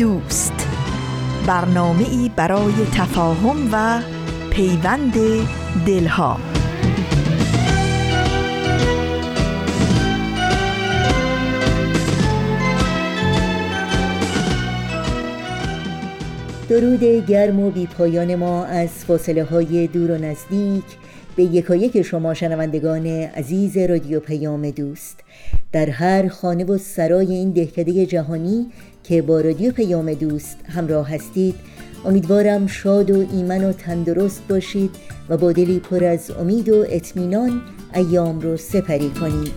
دوست. برنامه ای برای تفاهم و پیوند دلها. درود گرم و بیپایان ما از فاصله های دور و نزدیک به یکایک شما شنوندگان عزیز رادیو پیام دوست. در هر خانه و سرای این دهکده جهانی که با رادیو پیام دوست همراه هستید امیدوارم شاد و ایمن و تندرست باشید و با دلی پر از امید و اطمینان ایام رو سپری کنید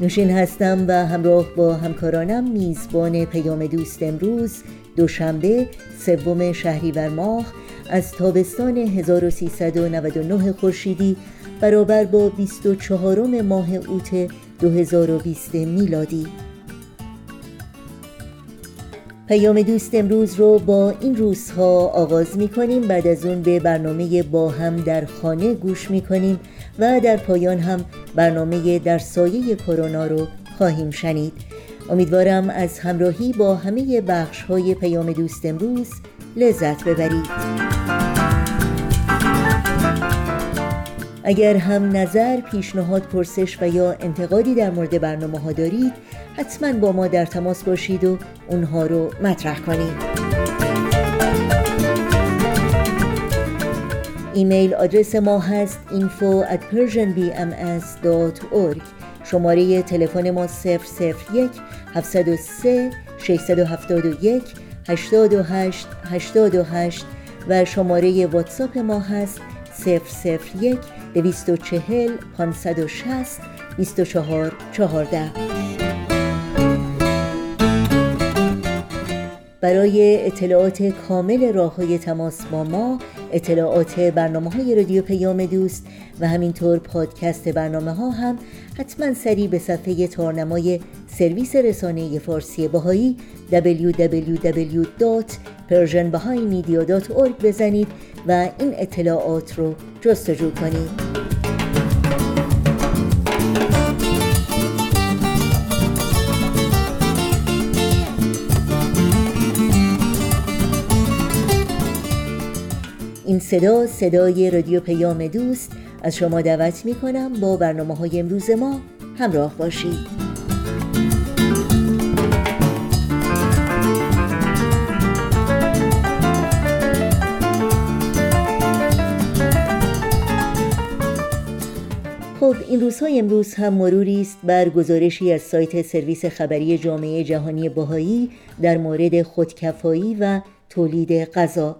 نوشین هستم و همراه با همکارانم میزبان پیام دوست امروز دوشنبه سوم شهریور ماه از تابستان 1399 خورشیدی برابر با 24 ماه اوت 2020 میلادی. پیام دوست امروز رو با این روزها آغاز می کنیم بعد از اون به برنامه با هم در خانه گوش می کنیم و در پایان هم برنامه در سایه کرونا رو خواهیم شنید. امیدوارم از همراهی با همه بخش های پیام دوست امروز لذت ببرید. اگر هم نظر، پیشنهاد، پرسش و یا انتقادی در مورد برنامه ها دارید حتما با ما در تماس باشید و اونها رو مطرح کنید. ایمیل آدرس ما هست info at persianbms.org شماره تلفن ما 001 703 671 828 828 و شماره واتساپ ما هست 001 240 560 24 14 برای اطلاعات کامل راه های تماس با ما اطلاعات برنامه های رادیو پیام دوست و همینطور پادکست برنامه ها هم حتما سریع به صفحه تارنمای سرویس رسانه فارسی باهایی www.persianbahaimedia.org بزنید و این اطلاعات رو جستجو کنید. این صدا صدای رادیو پیام دوست از شما دعوت می کنم با برنامه های امروز ما همراه باشید. خب این روزهای امروز هم مروری است بر گزارشی از سایت سرویس خبری جامعه جهانی باهایی در مورد خودکفایی و تولید غذا.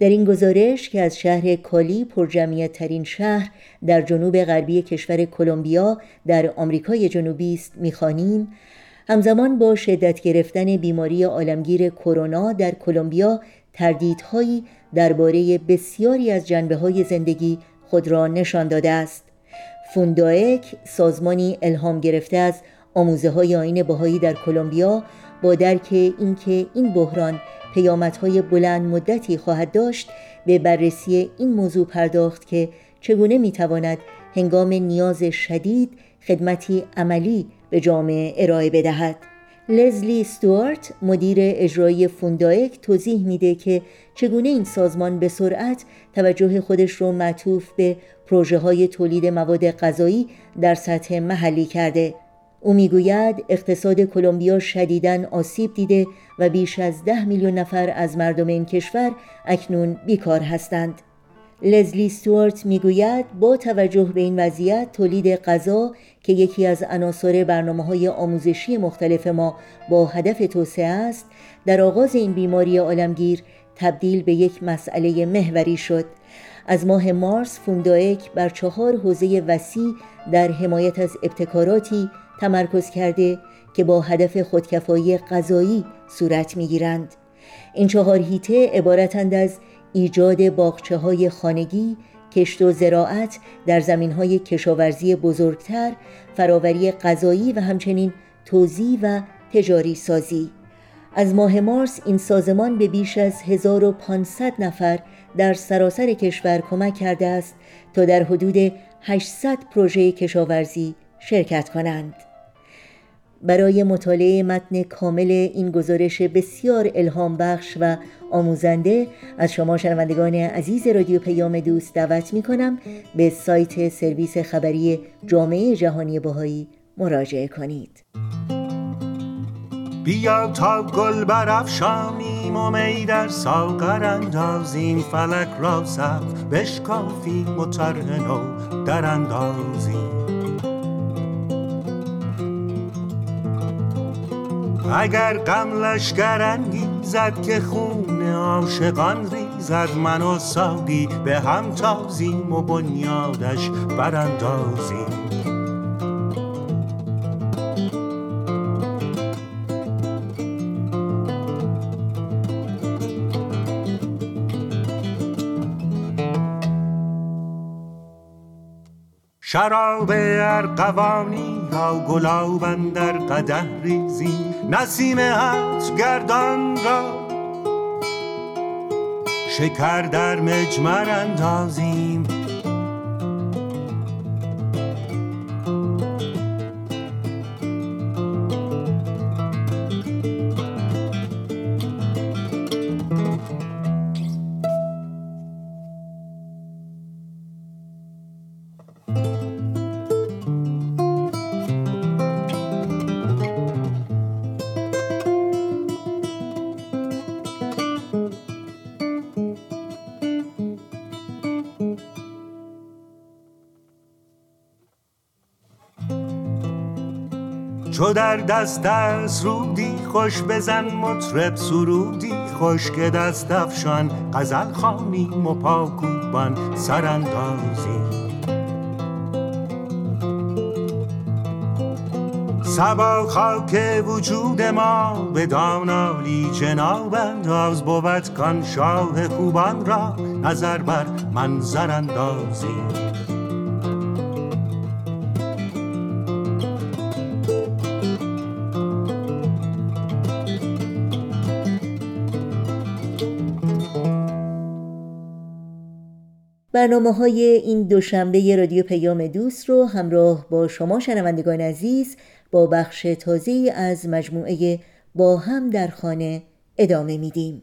در این گزارش که از شهر کالی پرجمعیت ترین شهر در جنوب غربی کشور کلمبیا در آمریکای جنوبی است می‌خوانیم. همزمان با شدت گرفتن بیماری عالمگیر کرونا در کلمبیا تردیدهایی درباره بسیاری از جنبه های زندگی خود را نشان داده است. فوندایک سازمانی الهام گرفته از آموزه های آین باهایی در کلمبیا با درک اینکه این بحران پیامدهای بلند مدتی خواهد داشت به بررسی این موضوع پرداخت که چگونه می‌تواند هنگام نیاز شدید خدمتی عملی به جامعه ارائه بدهد. لزلی ستوارت مدیر اجرایی فوندایک توضیح میده که چگونه این سازمان به سرعت توجه خودش رو معطوف به پروژه های تولید مواد غذایی در سطح محلی کرده. او می‌گوید اقتصاد کلمبیا شدیداً آسیب دیده و بیش از ده میلیون نفر از مردم این کشور اکنون بیکار هستند. لزلی ستوارت می‌گوید با توجه به این وضعیت تولید غذا که یکی از عناصر برنامه های آموزشی مختلف ما با هدف توسعه است در آغاز این بیماری عالمگیر تبدیل به یک مسئله محوری شد. از ماه مارس فوندایک بر چهار حوزه وسیع در حمایت از ابتکاراتی تمرکز کرده که با هدف خودکفایی غذایی صورت می‌گیرند. این چهار هیته عبارتند از ایجاد باغچه های خانگی کشت و زراعت در زمین های کشاورزی بزرگتر فراوری غذایی و همچنین توزیع و تجاری سازی از ماه مارس این سازمان به بیش از 1500 نفر در سراسر کشور کمک کرده است تا در حدود 800 پروژه کشاورزی شرکت کنند. برای مطالعه متن کامل این گزارش بسیار الهام بخش و آموزنده از شما شنوندگان عزیز رادیو پیام دوست دعوت می کنم به سایت سرویس خبری جامعه جهانی باهایی مراجعه کنید. بیا تا گل برافشانیم و می در ساغر اندازیم فلک را سقف بشکافیم و طرح در اندازیم اگر غم لشگر زد که خون عاشقان ریزد من و ساقی به هم تازیم و بنیادش براندازیم. شراب ارقوانی گلاب در قده ریزی نسیم هست گردان را. شکر در مجمر اندازیم. چو در دست از رودی خوش بزن مطرب سرودی. خوش که دست افشان غزل خانیم و پاکوبان سراندازی سبا خاک وجود ما به دانالی جناب انداز بود کان شاه خوبان را نظر بر منظر اندازی برنامه های این دوشنبه رادیو پیام دوست رو همراه با شما شنوندگان عزیز با بخش تازه از مجموعه با هم در خانه ادامه میدیم.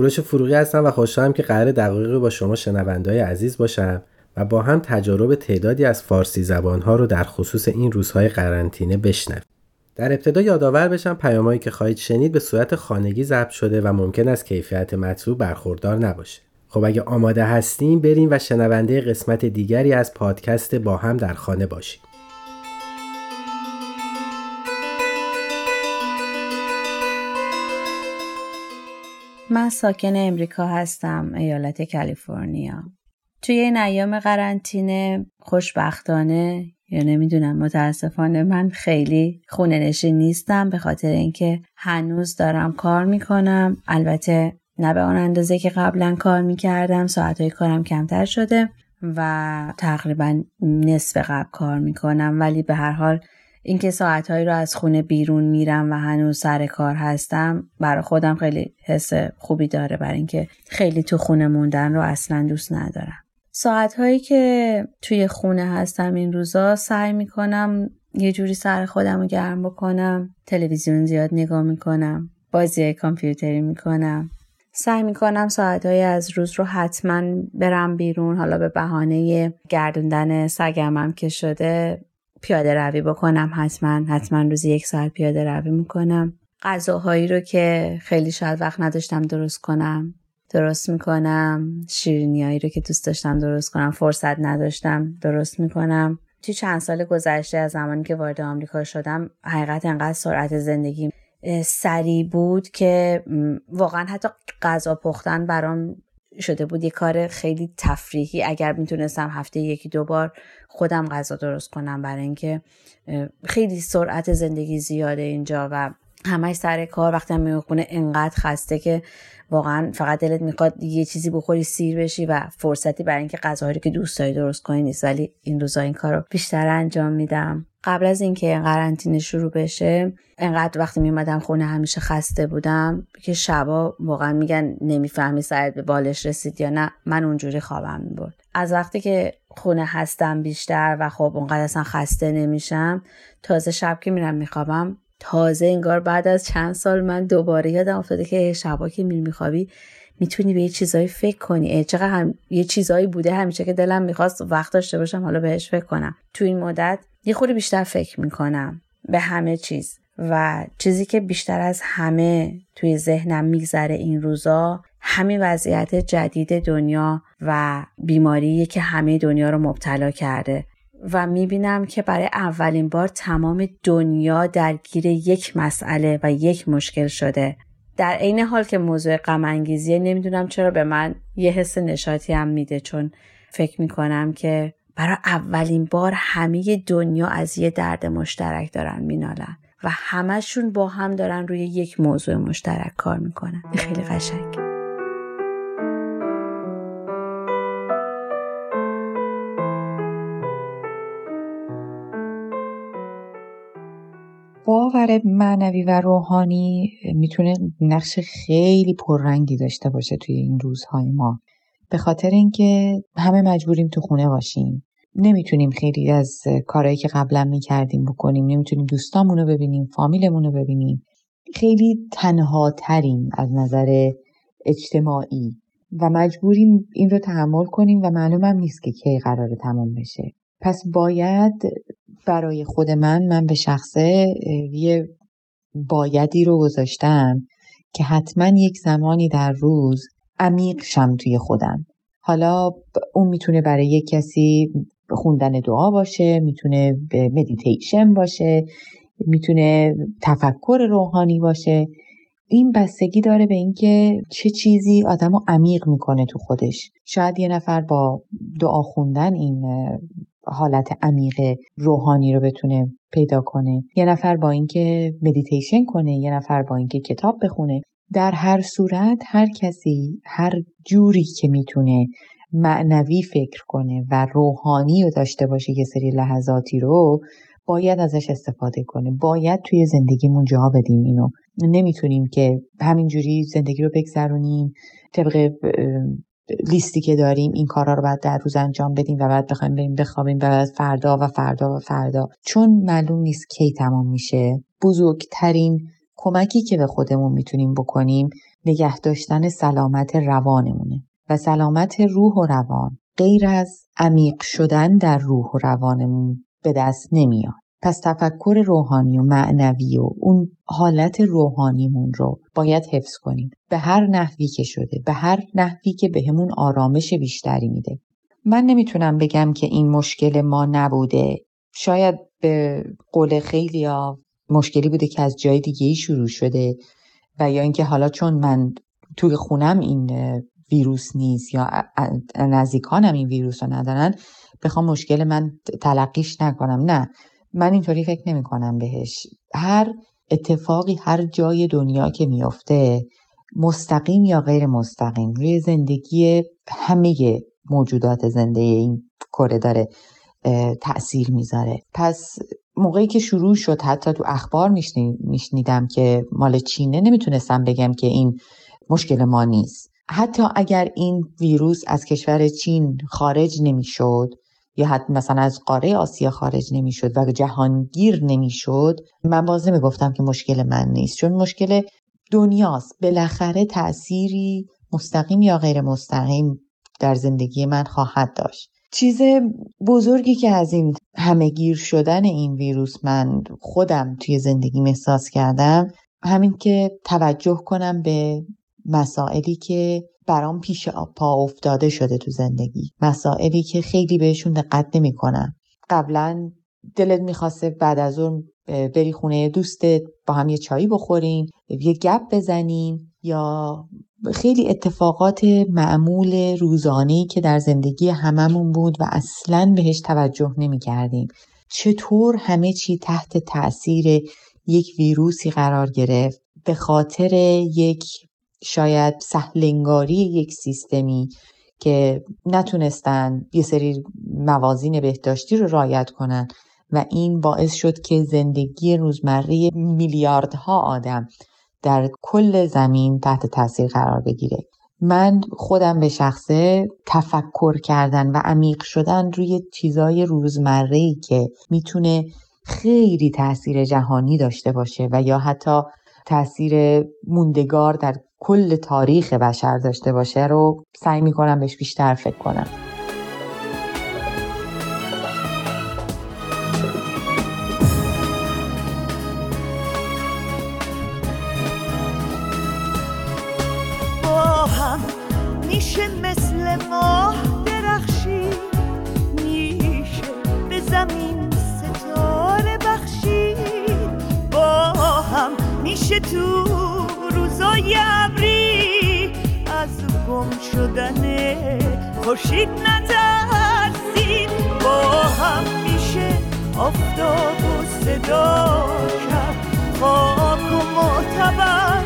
کوروش فروغی هستم و خوشحالم که قرار دقایقی با شما شنوندهای عزیز باشم و با هم تجارب تعدادی از فارسی زبانها رو در خصوص این روزهای قرنطینه بشنویم. در ابتدا یادآور بشم پیامهایی که خواهید شنید به صورت خانگی ضبط شده و ممکن است کیفیت مطلوب برخوردار نباشه. خب اگه آماده هستیم بریم و شنونده قسمت دیگری از پادکست با هم در خانه باشیم. من ساکن امریکا هستم ایالت کالیفرنیا. توی این ایام قرنطینه خوشبختانه یا نمی‌دونم متاسفانه من خیلی خونه نشین نیستم به خاطر اینکه هنوز دارم کار می‌کنم. البته نه به آن اندازه که قبلا کار می‌کردم ساعتهای کارم کمتر شده و تقریبا نصف قبل کار می‌کنم. ولی به هر حال اینکه ساعتهایی رو از خونه بیرون میرم و هنوز سر کار هستم برای خودم خیلی حس خوبی داره برای اینکه خیلی تو خونه موندن رو اصلا دوست ندارم. ساعتهایی که توی خونه هستم این روزا سعی می‌کنم یه جوری سر خودم رو گرم بکنم تلویزیون زیاد نگاه می‌کنم بازی کامپیوتری می‌کنم. سعی می‌کنم ساعتهایی از روز رو حتما برم بیرون حالا به بهانه گردوندن سگمم که شده پیاده روی بکنم. حتما حتما روزی یک ساعت پیاده روی می‌کنم. غذاهایی رو که خیلی شاید وقت نداشتم درست کنم درست می‌کنم. شیرینیایی رو که دوست داشتم درست کنم فرصت نداشتم درست می‌کنم. توی چند سال گذشته از زمانی که وارد آمریکا شدم حقیقت انقدر سرعت زندگی سریع بود که واقعا حتی غذا پختن برام شده بود یه کار خیلی تفریحی. اگر می‌تونستم هفته یکی دو بار خودم غذا درست کنم برای اینکه خیلی سرعت زندگی زیاده اینجا و همش سر کار. وقتی هم می‌خونه انقدر خسته که واقعا فقط دلت می‌خواد یه چیزی بخوری سیر بشی و فرصتی برای اینکه غذاهایی که دوست داری درست کنی نیست. ولی این روزا این کار رو بیشتر انجام میدم. قبل از اینکه قرنطینه شروع بشه انقدر وقتی میمدم خونه همیشه خسته بودم که شبا واقعا میگن نمی‌فهمی سرت به بالش رسید یا نه. من اونجوری خوابم می‌برد. از وقتی که خونه هستم بیشتر و خب اونقدر اصلا خسته نمیشم. تازه شب که میرم میخوابم تازه انگار بعد از چند سال من دوباره یادم افتاده که شبا که میری میخوابی می‌تونی به یه چیزایی فکر کنی. چقدر هم یه چیزایی بوده همیشه که دلم می‌خواست وقت داشته باشم حالا بهش فکر کنم. تو این مدت یه خورده بیشتر فکر می‌کنم به همه چیز. و چیزی که بیشتر از همه توی ذهنم میگذره این روزا همین وضعیت جدید دنیا و بیماری که همه دنیا رو مبتلا کرده. و می‌بینم که برای اولین بار تمام دنیا درگیر یک مسئله و یک مشکل شده. در عین حال که موضوع غم انگیزیه نمی‌دونم چرا به من یه حس نشاطی هم میده. چون فکر می‌کنم که برای اولین بار همه دنیا از یه درد مشترک دارن مینالن و همشون با هم دارن روی یک موضوع مشترک کار می‌کنن. خیلی قشنگ باور معنوی و روحانی می‌تونه نقش خیلی پررنگی داشته باشه توی این روزهای ما. به خاطر اینکه همه مجبوریم تو خونه باشیم. نمی‌تونیم خیلی از کارهایی که قبلا می‌کردیم بکنیم. نمی‌تونیم دوستامون ببینیم فامیلمون ببینیم. خیلی تنها تریم از نظر اجتماعی و مجبوریم این رو تحمل کنیم و معلومم نیست که کی قرار تمام بشه. پس باید برای خود من من به شخصه یه بایدی رو گذاشتم که حتما یک زمانی در روز عمیق شم توی خودم. حالا اون می‌تونه برای یک کسی خوندن دعا باشه می‌تونه مدیتیشن باشه می‌تونه تفکر روحانی باشه. این بستگی داره به اینکه چه چیزی آدم رو عمیق می‌کنه تو خودش. شاید یه نفر با دعا خوندن این حالت عمیق روحانی رو بتونه پیدا کنه. یه نفر با اینکه مدیتیشن کنه یه نفر با اینکه کتاب بخونه. در هر صورت هر کسی هر جوری که می‌تونه معنوی فکر کنه و روحانی رو داشته باشه یه سری لحظاتی رو باید ازش استفاده کنه. باید توی زندگیمون جا بدیم اینو. نمی‌تونیم که همینجوری زندگی رو بگذرونیم طبق لیستی که داریم این کارا رو باید در روز انجام بدیم و بعد بخوایم بریم بخوابیم و بعد فردا و فردا و فردا. چون معلوم نیست کی تمام میشه بزرگترین کمکی که به خودمون می‌تونیم بکنیم نگه داشتن سلامت روانمونه و سلامت روح و روان غیر از عمیق شدن در روح و روانمون به دست نمیاد. پس تفکر روحانی و معنوی و اون حالت روحانیمون رو باید حفظ کنیم. به هر نحوی که شده به هر نحوی که بهمون به آرامش بیشتری میده. من نمی‌تونم بگم که این مشکل ما نبوده. شاید به قول خیلی ها مشکلی بوده که از جای دیگه ای شروع شده و یا اینکه حالا چون من توی خونم این ویروس نیست یا نزدیکانم این ویروس رو ندارن بخوام مشکل من تلقیش نکنم. نه. من اینطوری فکر نمی کنم بهش. هر اتفاقی هر جای دنیا که میافته مستقیم یا غیر مستقیم روی زندگی همه موجودات زنده این کره داره تاثیر می‌ذاره. پس موقعی که شروع شد حتی تو اخبار میشنیدم که مال چینه نمی‌تونستم بگم که این مشکل ما نیست. حتی اگر این ویروس از کشور چین خارج نمی‌شد یا حتی مثلا از قاره آسیا خارج نمی‌شد و جهانگیر نمی‌شد من باز نمی‌گفتم که مشکل من نیست. چون مشکل دنیاست. بالاخره تأثیری مستقیم یا غیر مستقیم در زندگی من خواهد داشت. چیز بزرگی که از این همه گیر شدن این ویروس من خودم توی زندگی احساس کردم همین که توجه کنم به مسائلی که برام پیش پا افتاده شده تو زندگی. مسائلی که خیلی بهشون دقت نمی‌کنم. قبلا دلت می‌خواسته بعد از اون بری خونه دوستت با هم یه چایی بخورین یه گپ بزنین یا خیلی اتفاقات معمول روزانه‌ای که در زندگی هممون بود و اصلا بهش توجه نمی کردیم. چطور همه چی تحت تاثیر یک ویروسی قرار گرفت؟ به خاطر یک شاید سهلنگاری یک سیستمی که نتونستن یه سری موازین بهداشتی رو رایت کنن و این باعث شد که زندگی روزمره میلیاردها آدم در کل زمین تحت تاثیر قرار بگیره. من خودم به شخصه تفکر کردن و عمیق شدن روی چیزای روزمره که می‌تونه خیلی تاثیر جهانی داشته باشه و یا حتی تاثیر موندگار در کل تاریخ بشر داشته باشه رو سعی می‌کنم بهش بیشتر فکر کنم. تو روزای ابری از گم شدن خوشید نترسید با هم میشه آفتاب و صدا کرد. خاک و معتبر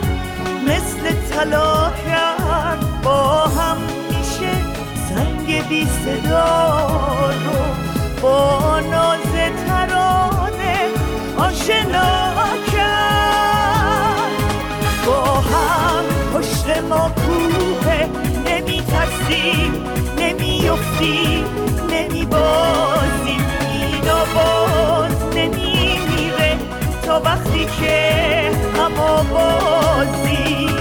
مثل طلا کرد. با هم میشه سنگ بی صدا رو با ناز ترانه آشنا ما کوه نمی ترسیم نمی افتیم نمی بازیم این باز نمی میره تا وقتی که هم بازیم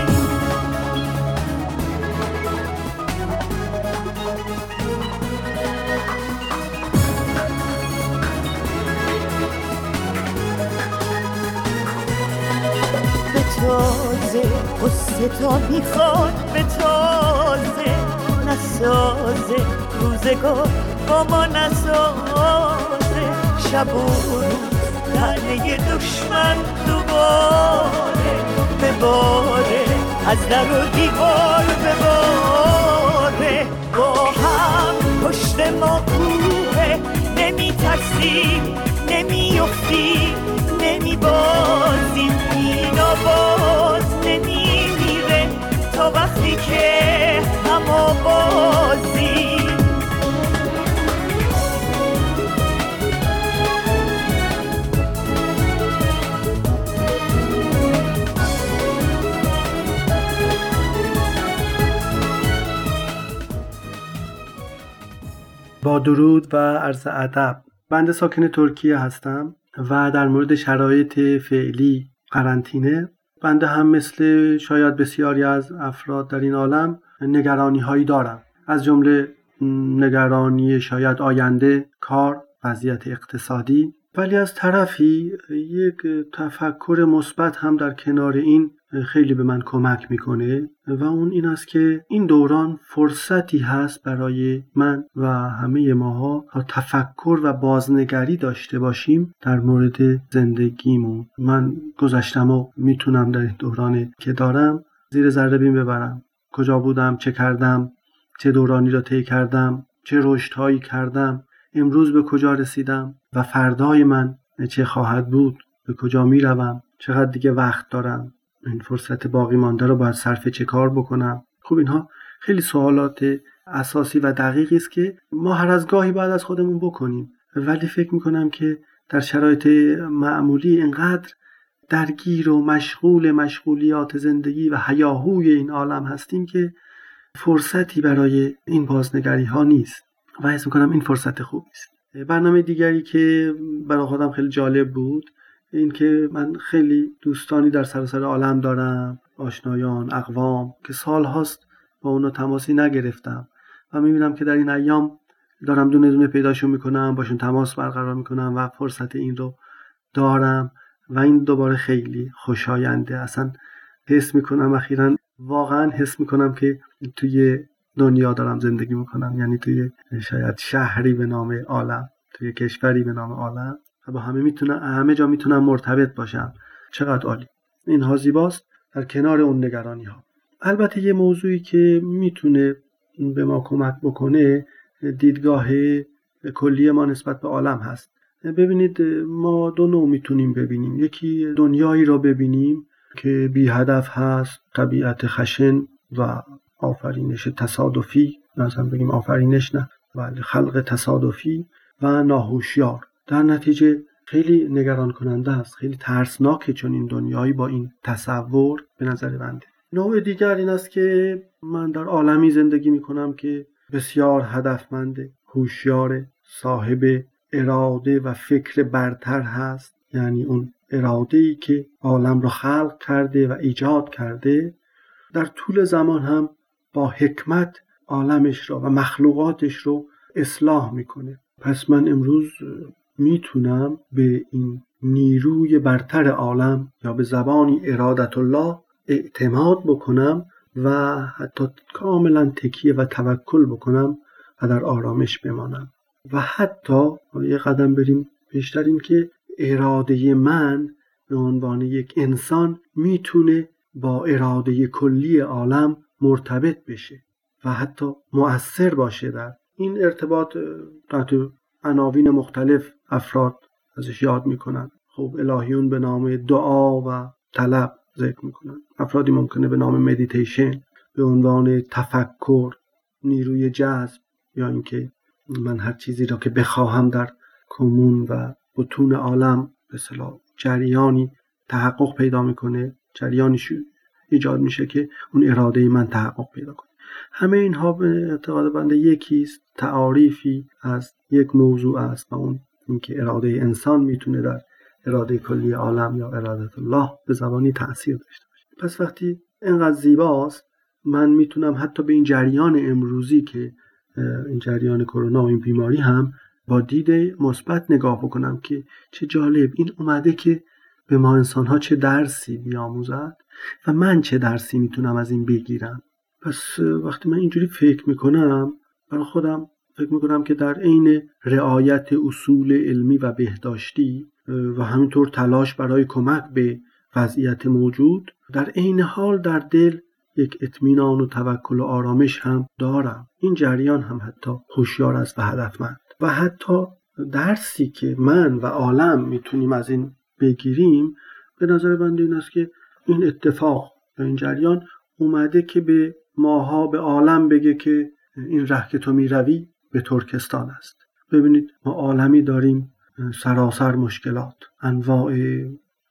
تازه تا می‌خواد به تازه نسازه. روزگار با ما نسازه. شب و روز دشمن دوباره بباره از در و دیوار بباره با هم پشت ما کوه. نمی ترسیم نمی افتیم نمی بازیم اینا باز نمیمیره وقتی که همه بازی. با درود و عرض ادب. بنده ساکن ترکیه هستم و در مورد شرایط فعلی قرنطینه بنده هم مثل شاید بسیاری از افراد در این عالم نگرانی هایی دارم. از جمله نگرانی شاید آینده کار وضعیت اقتصادی. ولی از طرفی یک تفکر مثبت هم در کنار این خیلی به من کمک می‌کنه و اون این است که این دوران فرصتی هست برای من و همه ماها تا تفکر و بازنگری داشته باشیم در مورد زندگیمون. من گذشتم و می‌تونم در این دورانی که دارم زیر ذره بین ببرم. کجا بودم چه کردم چه دورانی را طی کردم چه رشدهایی کردم امروز به کجا رسیدم و فردای من چه خواهد بود به کجا می روم چقدر دیگه وقت دارم. این فرصت باقی مانده رو باید صرف چه کار بکنم؟ خب اینها خیلی سوالات اساسی و دقیقی است که ما هر از گاهی باید از خودمون بکنیم. ولی فکر می‌کنم که در شرایط معمولی انقدر درگیر و مشغول مشغولیات زندگی و هیاهوی این عالم هستیم که فرصتی برای این بازنگری ها نیست و حس می‌کنم این فرصت خوبی است. برنامه دیگری که برای خودم خیلی جالب بود این که من خیلی دوستانی در سراسر عالم دارم آشنایان اقوام که سال هاست با اونا تماسی نگرفتم و می‌بینم که در این ایام دارم دونه دونه پیداشون می‌کنم باشون تماس برقرار می‌کنم و فرصت این رو دارم و این دوباره خیلی خوشاینده. اصلا حس می‌کنم اخیرا واقعا حس می‌کنم که توی دنیا دارم زندگی می‌کنم. یعنی توی شاید شهری به نام عالم توی کشوری به نام عالم. و با همه می‌تونم همه جا می‌تونم مرتبط باشم چقدر عالی. اینها زیباست در کنار اون نگرانی ها البته یه موضوعی که می‌تونه به ما کمک بکنه دیدگاه کلی ما نسبت به عالم هست. ببینید ما دو نوع می‌تونیم ببینیم. یکی دنیایی را ببینیم که بی هدف هست طبیعت خشن و آفرینش تصادفی. مثلا بگیم آفرینش نه ولی خلق تصادفی و ناهوشیار. در نتیجه خیلی نگران کننده است خیلی ترسناکه چون این دنیایی با این تصور به نظر بنده نوع دیگر این است که من در عالمی زندگی می کنم که بسیار هدفمند هوشیار صاحب اراده و فکر برتر هست. یعنی اون اراده ای که عالم را خلق کرده و ایجاد کرده در طول زمان هم با حکمت عالمش را و مخلوقاتش رو اصلاح می‌کنه. پس من امروز می‌تونم به این نیروی برتر عالم یا به زبانی ارادت الله اعتماد بکنم و حتی کاملا تکیه و توکل بکنم و در آرامش بمانم. و حتی یه قدم بریم بیشتر این که اراده من به عنوان یک انسان می‌تونه با اراده کلی عالم مرتبط بشه و حتی مؤثر باشه در این ارتباط. تحت عناوین مختلف افراد ازش یاد می‌کنن خب الهیون به نام دعا و طلب ذکر می‌کنن افرادی ممکنه به نام مدیتیشن به عنوان تفکر نیروی جذب یا اینکه من هر چیزی را که بخواهم در کمون و بتون عالم به جریانی تحقق پیدا می‌کنه. جریانی ایجاد میشه که اون اراده من تحقق پیدا کنه. همه اینها به اعتقاد بنده یکیست تعاریفی از یک موضوع است و اون اینکه اراده انسان می‌تونه در اراده کلی عالم یا اراده الله به زبانی تاثیر داشته باشه. پس وقتی اینقدر زیباست من می‌تونم حتی به این جریان امروزی که این جریان کرونا و این بیماری هم با دید مثبت نگاه بکنم که چه جالب. این اومده که به ما انسان ها چه درسی بیاموزد و من چه درسی می‌تونم از این بگیرم. پس وقتی من اینجوری فکر می‌کنم برای خودم فکر می‌کنم که در عین رعایت اصول علمی و بهداشتی و همینطور تلاش برای کمک به وضعیت موجود در عین حال در دل یک اطمینان و توکل و آرامش هم دارم. این جریان هم حتی هوشیار است و هدفمند. و حتی درسی که من و عالم می‌تونیم از این بگیریم به نظر بنده این است که این اتفاق یا این جریان اومده که به ماها به عالم بگه که این ره که تو می‌روی به ترکستان است. ببینید ما عالمی داریم سراسر مشکلات انواع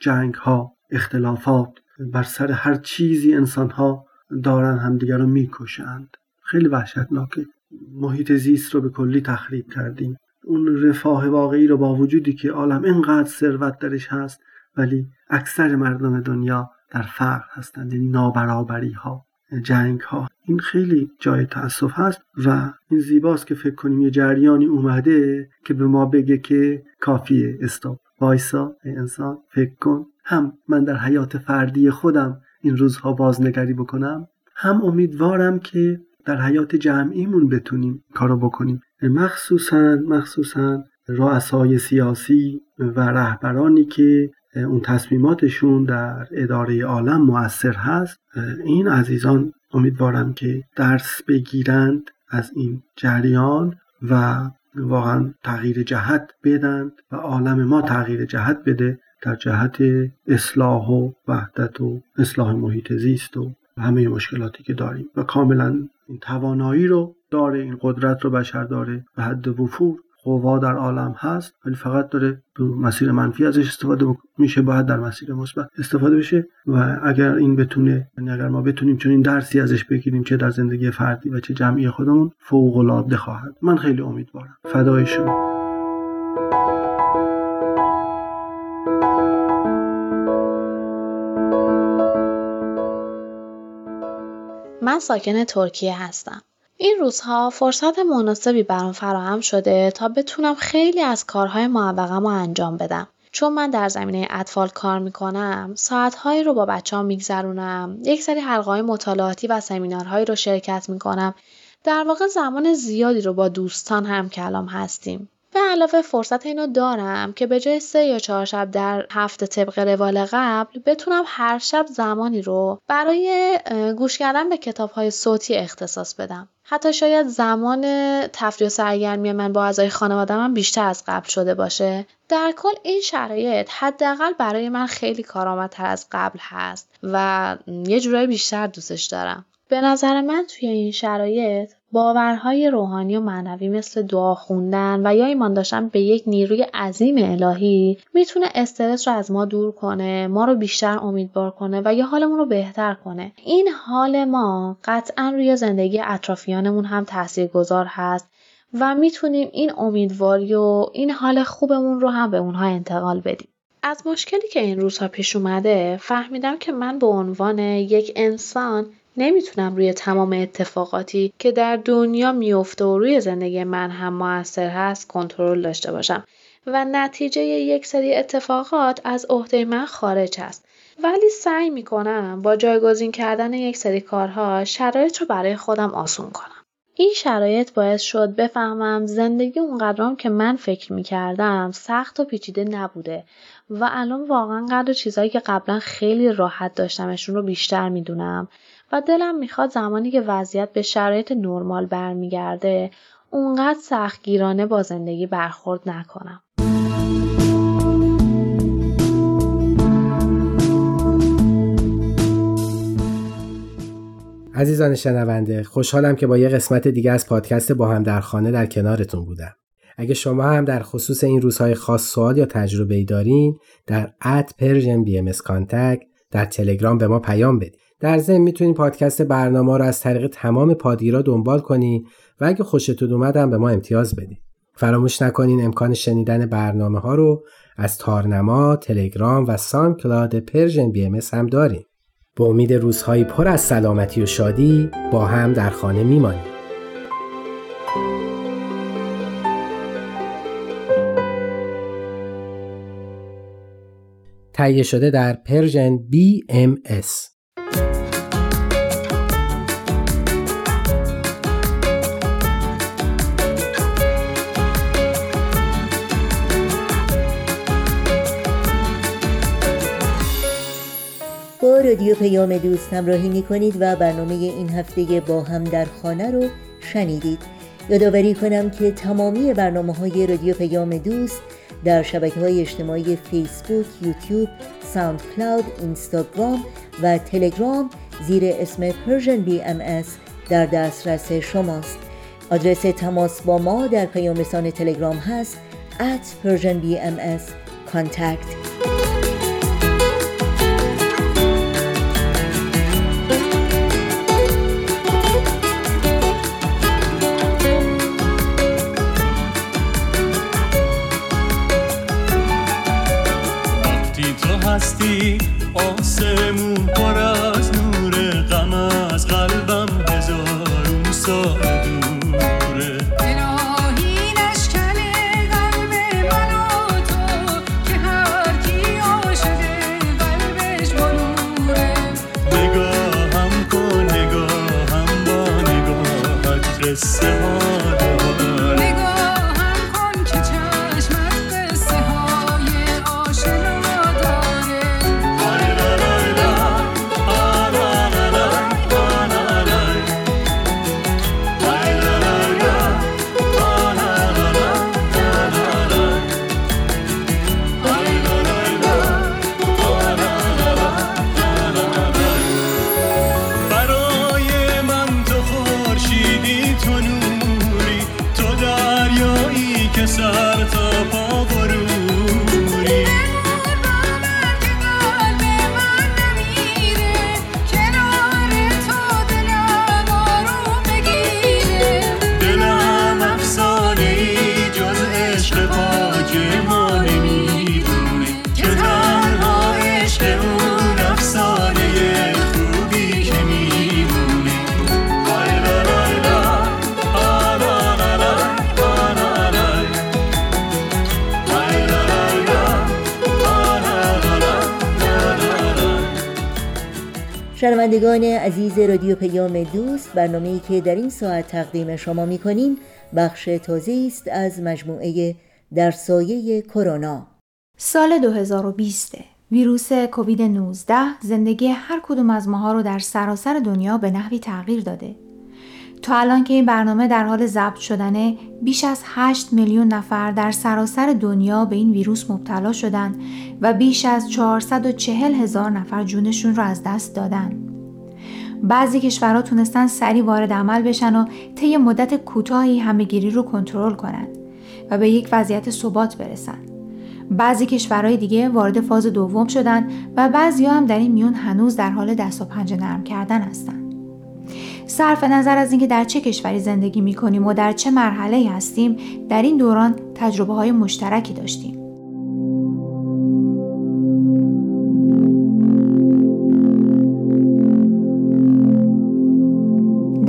جنگ ها اختلافات. بر سر هر چیزی انسان ها دارن همدیگر رو می‌کشند. خیلی وحشتناکه. محیط زیست رو به کلی تخریب کردیم. اون رفاه واقعی رو با وجودی که عالم اینقدر ثروت درش هست ولی اکثر مردم دنیا در فقر هستند یعنی نابرابری ها جنگ ها این خیلی جای تاسف هست و این زیباست که فکر کنیم یه جریانی اومده که به ما بگه که کافیه. استاپ. وایسا انسان فکر کن. هم من در حیات فردی خودم این روزها بازنگری بکنم هم امیدوارم که در حیات جمعیمون بتونیم کارو بکنیم. مخصوصا مخصوصا رؤسای سیاسی و رهبرانی که اون تصمیماتشون در اداره عالم مؤثر هست. این عزیزان امیدوارم که درس بگیرند از این جریان و واقعا تغییر جهت بدند و عالم ما تغییر جهت بده در جهت اصلاح و وحدت و اصلاح محیط زیست و همه مشکلاتی که داریم. و کاملا این توانایی رو داره این قدرت رو بشر داره به حد وفور. قوا در عالم هست ولی فقط داره به مسیر منفی ازش استفاده میشه باید در مسیر مثبت استفاده بشه و اگر این بتونه یعنی اگر ما بتونیم چون این درسی ازش بگیریم چه در زندگی فردی و چه جمعی خودمون فوق العاده خواهد. من خیلی امیدوارم. فدای شما. من ساکن ترکیه هستم. این روزها فرصت مناسبی برام فراهم شده تا بتونم خیلی از کارهای معوقم رو انجام بدم. چون من در زمینه اطفال کار می‌کنم ساعتهایی رو با بچه ها میگذرونم یک سری حلقه مطالعاتی و سمینارهایی رو شرکت می‌کنم در واقع زمان زیادی رو با دوستان هم کلام هستیم به علاوه فرصت اینو دارم که به جای سه یا چهار شب در هفته طبق روال قبل بتونم هر شب زمانی رو برای گوش کردن به کتاب های صوتی اختصاص بدم. حتی شاید زمان تفریح و سرگرمی من با اعضای خانواده من بیشتر از قبل شده باشه در کل این شرایط حداقل برای من خیلی کارآمدتر از قبل هست و یه جورایی بیشتر دوستش دارم به نظر من توی این شرایط باورهای روحانی و معنوی مثل دعا خوندن و یا ایمان داشتن به یک نیروی عظیم الهی می‌تونه استرس رو از ما دور کنه ما رو بیشتر امیدوار کنه و یا حالمون رو بهتر کنه. این حال ما قطعا روی زندگی اطرافیانمون هم گذار هست و می‌تونیم این امیدواری و این حال خوبمون رو هم به اونها انتقال بدیم. از مشکلی که این روزها پیش اومده فهمیدم که من به عنوان یک انسان نمی‌تونم روی تمام اتفاقاتی که در دنیا میفته و روی زندگی من هم موثر هست کنترل داشته باشم. و نتیجه یک سری اتفاقات از عهده من خارج است. ولی سعی می‌کنم با جایگزین کردن یک سری کارها شرایط رو برای خودم آسون کنم. این شرایط باعث شد بفهمم زندگی اونقدرام که من فکر می‌کردم سخت و پیچیده نبوده و الان واقعا قدر چیزهایی که قبلا خیلی راحت داشتمشون رو بیشتر می‌دونم. و دلم می‌خواد زمانی که وضعیت به شرایط نرمال برمیگرده اونقدر سختگیرانه با زندگی برخورد نکنم. عزیزان شنونده خوشحالم که با یه قسمت دیگه از پادکست با هم در خانه در کنارتون بودم. اگه شما هم در خصوص این روزهای خاص سوال یا تجربه ای دارین در at Persian BMS در تلگرام به ما پیام بدید. در ضمن می‌تونید پادکست برنامه رو از طریق تمام پادگیرا دنبال کنید و اگه خوشتون اومد به ما امتیاز بدید. فراموش نکنین امکان شنیدن برنامه ها رو از تارنما، تلگرام و SoundCloud Persian BMS هم داریم. با امید روزهایی پر از سلامتی و شادی با هم در خانه میمانیم. تهیه شده در پرژن BMS رادیو پیام دوست همراهی می کنید و برنامه این هفته با هم در خانه رو شنیدید. یادآوری کنم که تمامی برنامه های رادیو پیام دوست در شبکه های اجتماعی فیسبوک، یوتیوب، SoundCloud، اینستاگرام و تلگرام زیر اسم BMS در دسترس شماست. آدرس تماس با ما در پیام رسان تلگرام هست at Persian BMS contact. هستی آسمون پر عزیز رادیو پیام دوست برنامه ای که در این ساعت تقدیم شما می کنیم بخش تازه است از مجموعه در سایه کرونا سال 2020 ویروس کووید 19 زندگی هر کدوم از ماها رو در سراسر دنیا به نحوی تغییر داده تا الان که این برنامه در حال ضبط شدنه بیش از 8 میلیون نفر در سراسر دنیا به این ویروس مبتلا شدن و بیش از 440 هزار نفر جونشون رو از دست دادن. بعضی کشورها تونستن سریع وارد عمل بشن و طی مدت کوتاهی همهگیری رو کنترل کنن و به یک وضعیت ثبات برسن. بعضی کشورهای دیگه وارد فاز دوم شدن و بعضی هم در این میون هنوز در حال دست و پنجه نرم کردن هستن. صرف نظر از اینکه در چه کشوری زندگی می کنیم و در چه مرحله هستیم در این دوران تجربه های مشترکی داشتیم.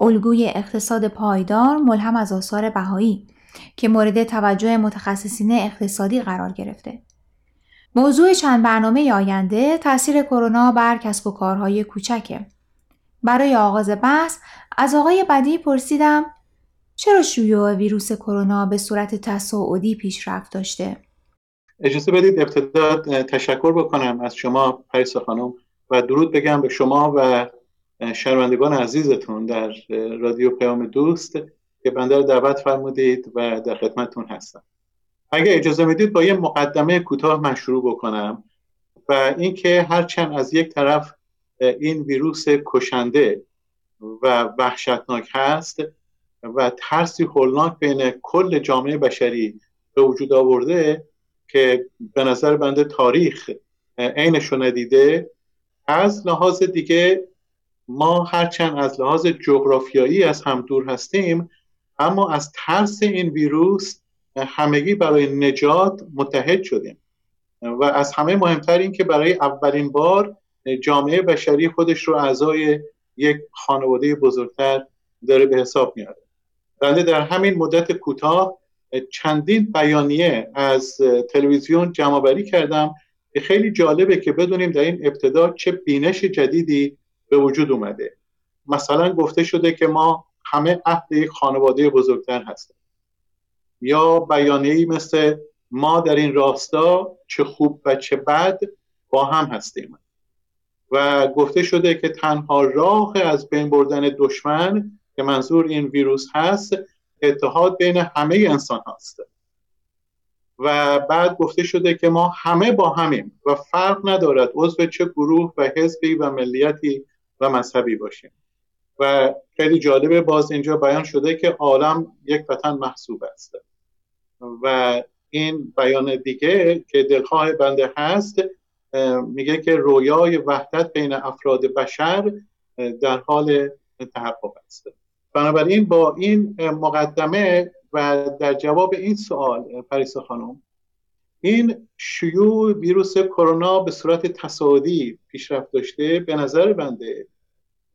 الگوی اقتصاد پایدار ملهم از آثار بهایی که مورد توجه متخصصین اقتصادی قرار گرفته. موضوع چند برنامه آینده تاثیر کرونا بر کسب و کارهای کوچکه. برای آغاز بحث از آقای بدی پرسیدم چرا شیوع ویروس کرونا به صورت تصاعدی پیشرفت داشته؟ اجازه بدید ابتدا تشکر بکنم از شما پریسا خانم و درود بگم به شما و شنوندگان عزیزتون در رادیو پیام دوست که بنده رو دعوت فرمودید و در خدمتتون هستم. اگر اجازه می‌دید با یه مقدمه کوتاه من شروع بکنم و اینکه هرچند از یک طرف این ویروس کشنده و وحشتناک هست و ترسی هولناک بین کل جامعه بشری به وجود آورده که به نظر بنده تاریخ عینش ندیده از لحاظ دیگه ما هرچند از لحاظ جغرافیایی از هم دور هستیم اما از ترس این ویروس همگی برای نجات متحد شدیم. و از همه مهمتر این که برای اولین بار جامعه بشری خودش رو اعضای یک خانواده بزرگتر داره به حساب میاره بنده در همین مدت کوتاه چندین بیانیه از تلویزیون جمع کردم که خیلی جالبه که بدونیم در این ابتدا چه بینش جدیدی به وجود اومده. مثلا گفته شده که ما همه عهد یک خانواده بزرگتر هستیم. یا بیانیه‌ای مثل ما در این راستا چه خوب و چه بد با هم هستیم. و گفته شده که تنها راه از بین بردن دشمن که منظور این ویروس هست اتحاد بین همه انسان هست و بعد گفته شده که ما همه با همیم و فرق ندارد عضو چه گروه و حزبی و ملیتی و مذهبی باشیم و خیلی جالبه باز اینجا بیان شده که عالم یک وطن محسوب است. و این بیان دیگه که دلخواه بنده هست میگه که رویای وحدت بین افراد بشر در حال تحقق است. بنابراین با این مقدمه و در جواب این سوال پریسا خانم این شیوع ویروس کرونا به صورت تصاعدی پیشرفت داشته به نظر بنده.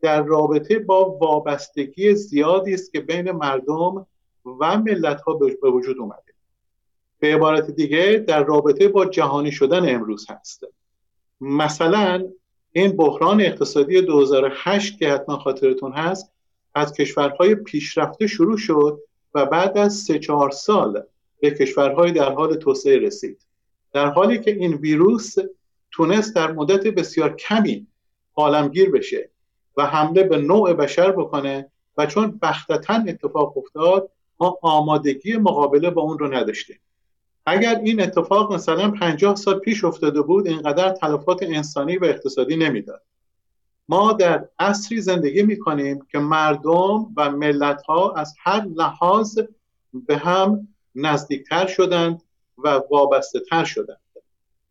در رابطه با وابستگی زیادی است که بین مردم و ملت ها به وجود اومده. به عبارت دیگه در رابطه با جهانی شدن امروز هست. مثلا این بحران اقتصادی 2008 که حتما خاطرتون هست از کشورهای پیشرفته شروع شد و بعد از سه چهار سال به کشورهای در حال توسعه رسید. در حالی که این ویروس تونست در مدت بسیار کمی عالمگیر بشه و حمله به نوع بشر بکنه و چون بختتا اتفاق افتاد ما آمادگی مقابله با اون رو نداشتیم. اگر این اتفاق مثلا 50 سال پیش افتاده بود اینقدر تلفات انسانی و اقتصادی نمی‌داد. ما در عصری زندگی می کنیم که مردم و ملت ها از هر لحاظ به هم نزدیکتر شدند و وابسته تر شدند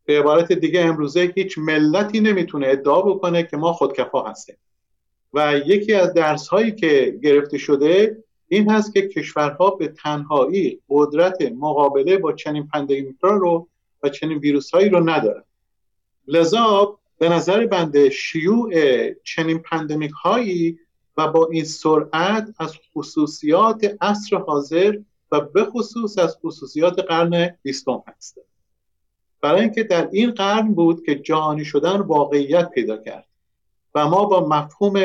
به عبارت دیگه امروزه هیچ ملتی نمی‌تونه ادعا بکنه که ما خودکفا هستیم. و یکی از درس هایی که گرفته شده این هست که کشورها به تنهایی قدرت مقابله با چنین pandemic رو و چنین ویروس هایی رو ندارن. لذا به نظر بنده شیوع چنین pandemic هایی و با این سرعت از خصوصیات عصر حاضر و به خصوص از خصوصیات قرن بیستم هست. برای اینکه در این قرن بود که جهانی شدن واقعیت پیدا کرد و ما با مفهوم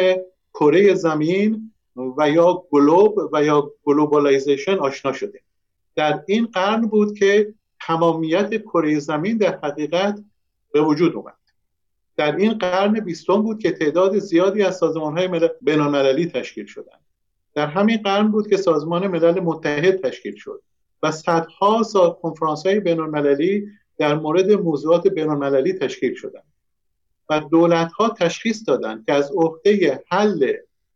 کره زمین و یا globe و یا globalization آشنا شدیم. در این قرن بود که تمامیت کره زمین در حقیقت به وجود اومد. در این قرن بیستم بود که تعداد زیادی از سازمان های ملل... تشکیل شدند. در همین قرن بود که سازمان ملل متحد تشکیل شد و صدها کنفرانس های بین المللی در مورد موضوعات بین المللی تشکیل شدند و دولت ها تشخیص دادند که از عهده حل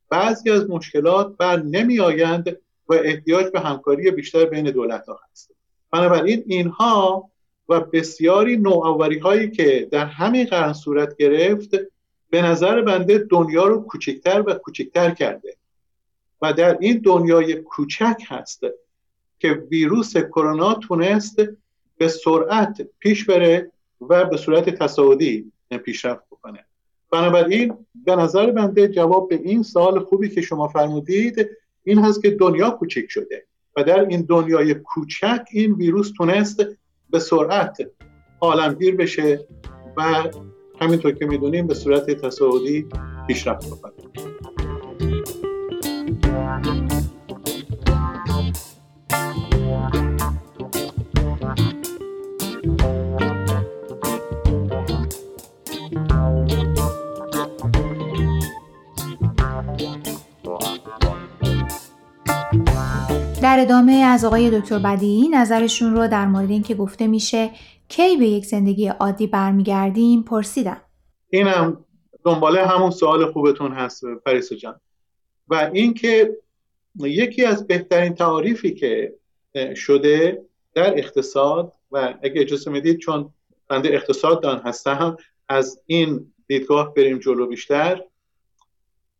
بعضی از مشکلات بر نمی آیند و احتیاج به همکاری بیشتر بین دولت ها هست. بنابراین اینها و بسیاری نوآوری هایی که در همین قرن صورت گرفت به نظر بنده دنیا رو کوچکتر و کوچکتر کرده. و در این دنیای کوچک هست که ویروس کرونا تونست به سرعت پیش بره و به صورت تصاعدی پیشرفت بکنه. بنابراین به نظر بنده جواب به این سال خوبی که شما فرمودید این هست که دنیا کوچک شده و در این دنیای کوچک این ویروس تونست به سرعت عالمگیر بشه و همینطور که می‌دونیم به صورت تصاعدی پیشرفت بکنه. در ادامه از آقای دکتر بدیعی نظرشون رو در مورد اینکه گفته میشه کی به یک زندگی عادی برمیگردیم پرسیدم. اینم دنباله همون سوال خوبتون هست پریسا جان. و اینکه یکی از بهترین تعاریفی که شده در اقتصاد و اگه اجازه می‌دید چون بنده اقتصاد دان هستم از این دیدگاه بریم جلو بیشتر.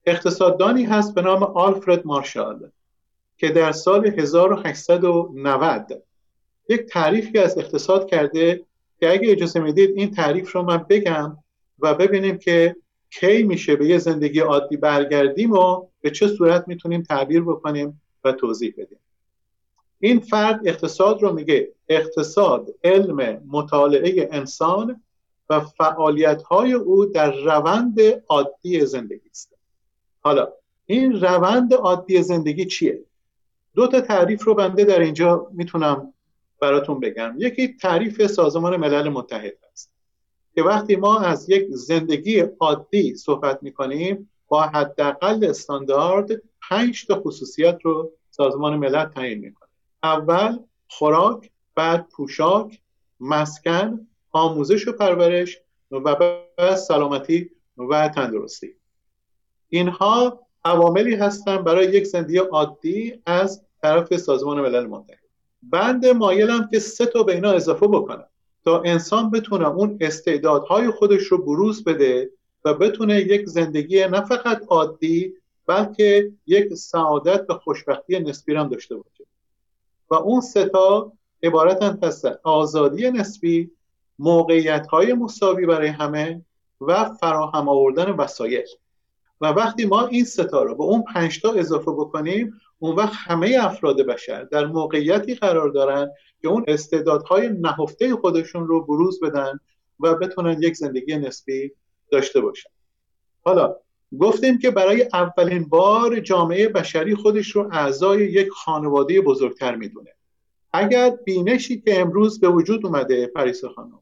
اقتصاددانی هست به نام آلفرد مارشال. که در سال 1890 یک تعریفی از اقتصاد کرده که اگه اجازه می‌دید این تعریف رو من بگم و ببینیم که کی میشه به یه زندگی عادی برگردیم و به چه صورت می‌تونیم تعبیر بکنیم و توضیح بدیم. این فرد اقتصاد رو میگه اقتصاد علم مطالعه انسان و فعالیت های او در روند عادی زندگی است. حالا این روند عادی زندگی چیه؟ دو تا تعریف رو بنده در اینجا می‌تونم براتون بگم. یکی تعریف سازمان ملل متحد است که وقتی ما از یک زندگی عادی صحبت می‌کنیم با حداقل استاندارد پنج تا خصوصیت رو سازمان ملل تعیین می‌کنه. اول خوراک بعد پوشاک مسکن آموزش و پرورش و بعد سلامتی و تندرستی. اینها عواملی هستن برای یک زندگی عادی از طرف سازمان ملل متحد بند مایلم که سه تا به اینا اضافه بکنم تا انسان بتونه اون استعدادهای خودش رو بروز بده و بتونه یک زندگی نه فقط عادی بلکه یک سعادت و خوشبختی نسبی هم داشته باشه. و اون سه تا عبارتن هستن آزادی نسبی موقعیت های مساوی برای همه و فراهم آوردن وسایل. و وقتی ما این ستا رو به اون پنجتا اضافه بکنیم اون وقت همه افراد بشر در موقعیتی قرار دارن که اون استعدادهای نهفته خودشون رو بروز بدن و بتونن یک زندگی نسبی داشته باشن. حالا گفتیم که برای اولین بار جامعه بشری خودش رو اعضای یک خانواده بزرگتر می‌دونه. اگر بینشی که امروز به وجود اومده پریسا خانم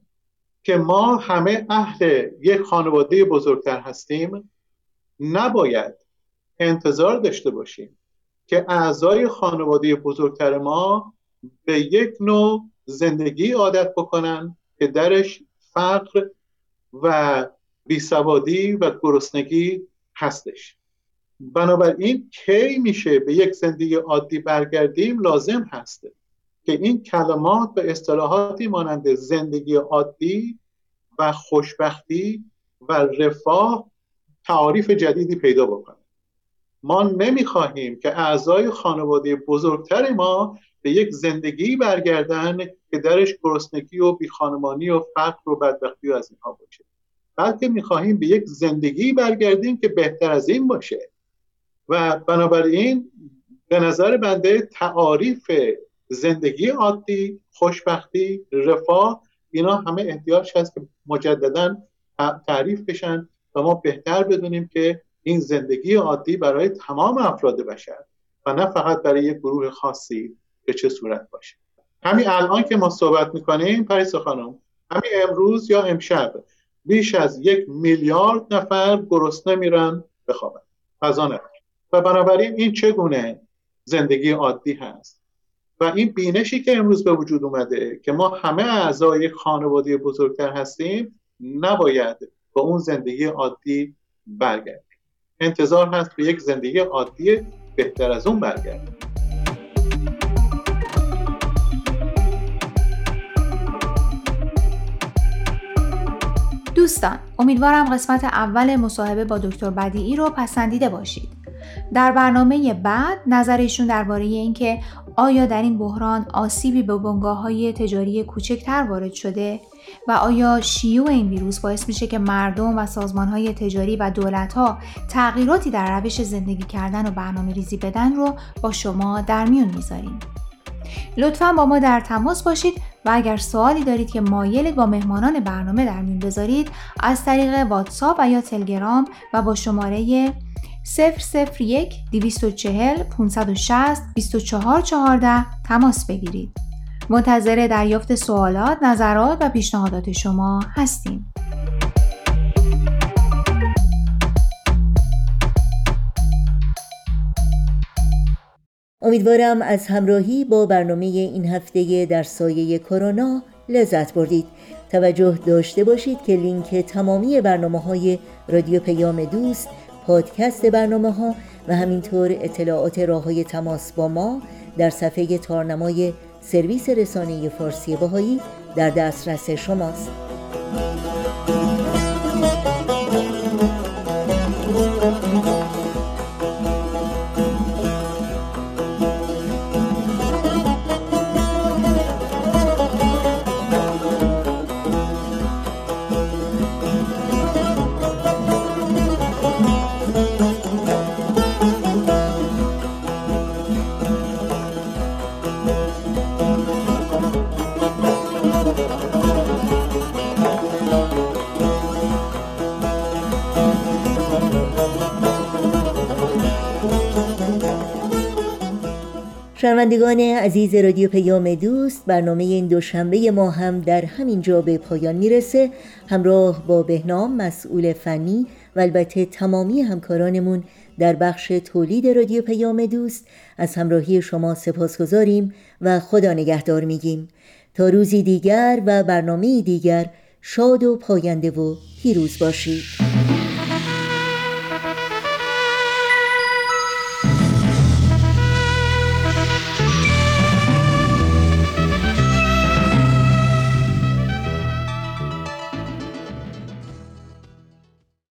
که ما همه اهل یک خانواده بزرگتر هستیم نباید انتظار داشته باشیم که اعضای خانواده بزرگتر ما به یک نوع زندگی عادت بکنن که درش فقر و بیسوادی و گرسنگی هستش. بنابراین کی میشه به یک زندگی عادی برگردیم لازم هسته که این کلمات و اصطلاحاتی مانند زندگی عادی و خوشبختی و رفاه تعاریف جدیدی پیدا بکنه. ما نمی‌خواهیم که اعضای خانواده بزرگتر ما به یک زندگی برگردن که درش گرسنگی و بیخانمانی و فقر و بدبختی و از اینها باشه. بلکه می‌خواهیم به یک زندگی برگردیم که بهتر از این باشه. و بنابراین به نظر بنده تعاریف زندگی عادی خوشبختی رفاه اینا همه احتیاج هست که مجددا تعریف بشن. و ما بهتر بدونیم که این زندگی عادی برای تمام افراد بشر و نه فقط برای یک گروه خاصی به چه صورت باشه. همین الان که ما صحبت می‌کنیم پریسا خانم همین امروز یا امشب بیش از یک میلیارد نفر گرسنه میرن بخوابن غذا و بنابراین این چگونه زندگی عادی هست؟ و این بینشی که امروز به وجود اومده که ما همه اعضای خانواده بزرگتر هستیم نباید با اون زندگی عادی برگردیم. انتظار هست به یک زندگی عادی بهتر از اون برگردیم. دوستان امیدوارم قسمت اول مصاحبه با دکتر بدیعی رو پسندیده باشید. در برنامه بعد نظر ایشون درباره اینکه آیا در این بحران آسیبی به بنگاه های تجاری کوچکتر وارد شده و آیا شیوع این ویروس باعث میشه که مردم و سازمان های تجاری و دولت ها تغییراتی در روش زندگی کردن و برنامه ریزی بدن رو با شما در میون می‌ذاریم. لطفا با ما در تماس باشید و اگر سوالی دارید که مایلید با مهمانان برنامه در میون بذارید از طریق واتساپ و یا تلگرام و با شماره 001 240 560 2414 تماس بگیرید. منتظر دریافت سوالات، نظرات و پیشنهادات شما هستیم. امیدوارم از همراهی با برنامه این هفته در سایه کرونا لذت بردید. توجه داشته باشید که لینک تمامی برنامه های رادیو پیام دوست پادکست برنامه ها و همینطور اطلاعات راه های تماس با ما در صفحه تارنمای سرویس رسانه فارسی باهایی در دسترس شماست. شنوندگان عزیز رادیو پیام دوست برنامه این دوشنبه ما هم در همین جا به پایان می‌رسه. همراه با بهنام مسئول فنی و البته تمامی همکارانمون در بخش تولید رادیو پیام دوست از همراهی شما سپاس گذاریم و خدا نگهدار میگیم. تا روزی دیگر و برنامه دیگر شاد و پاینده و پیروز باشید.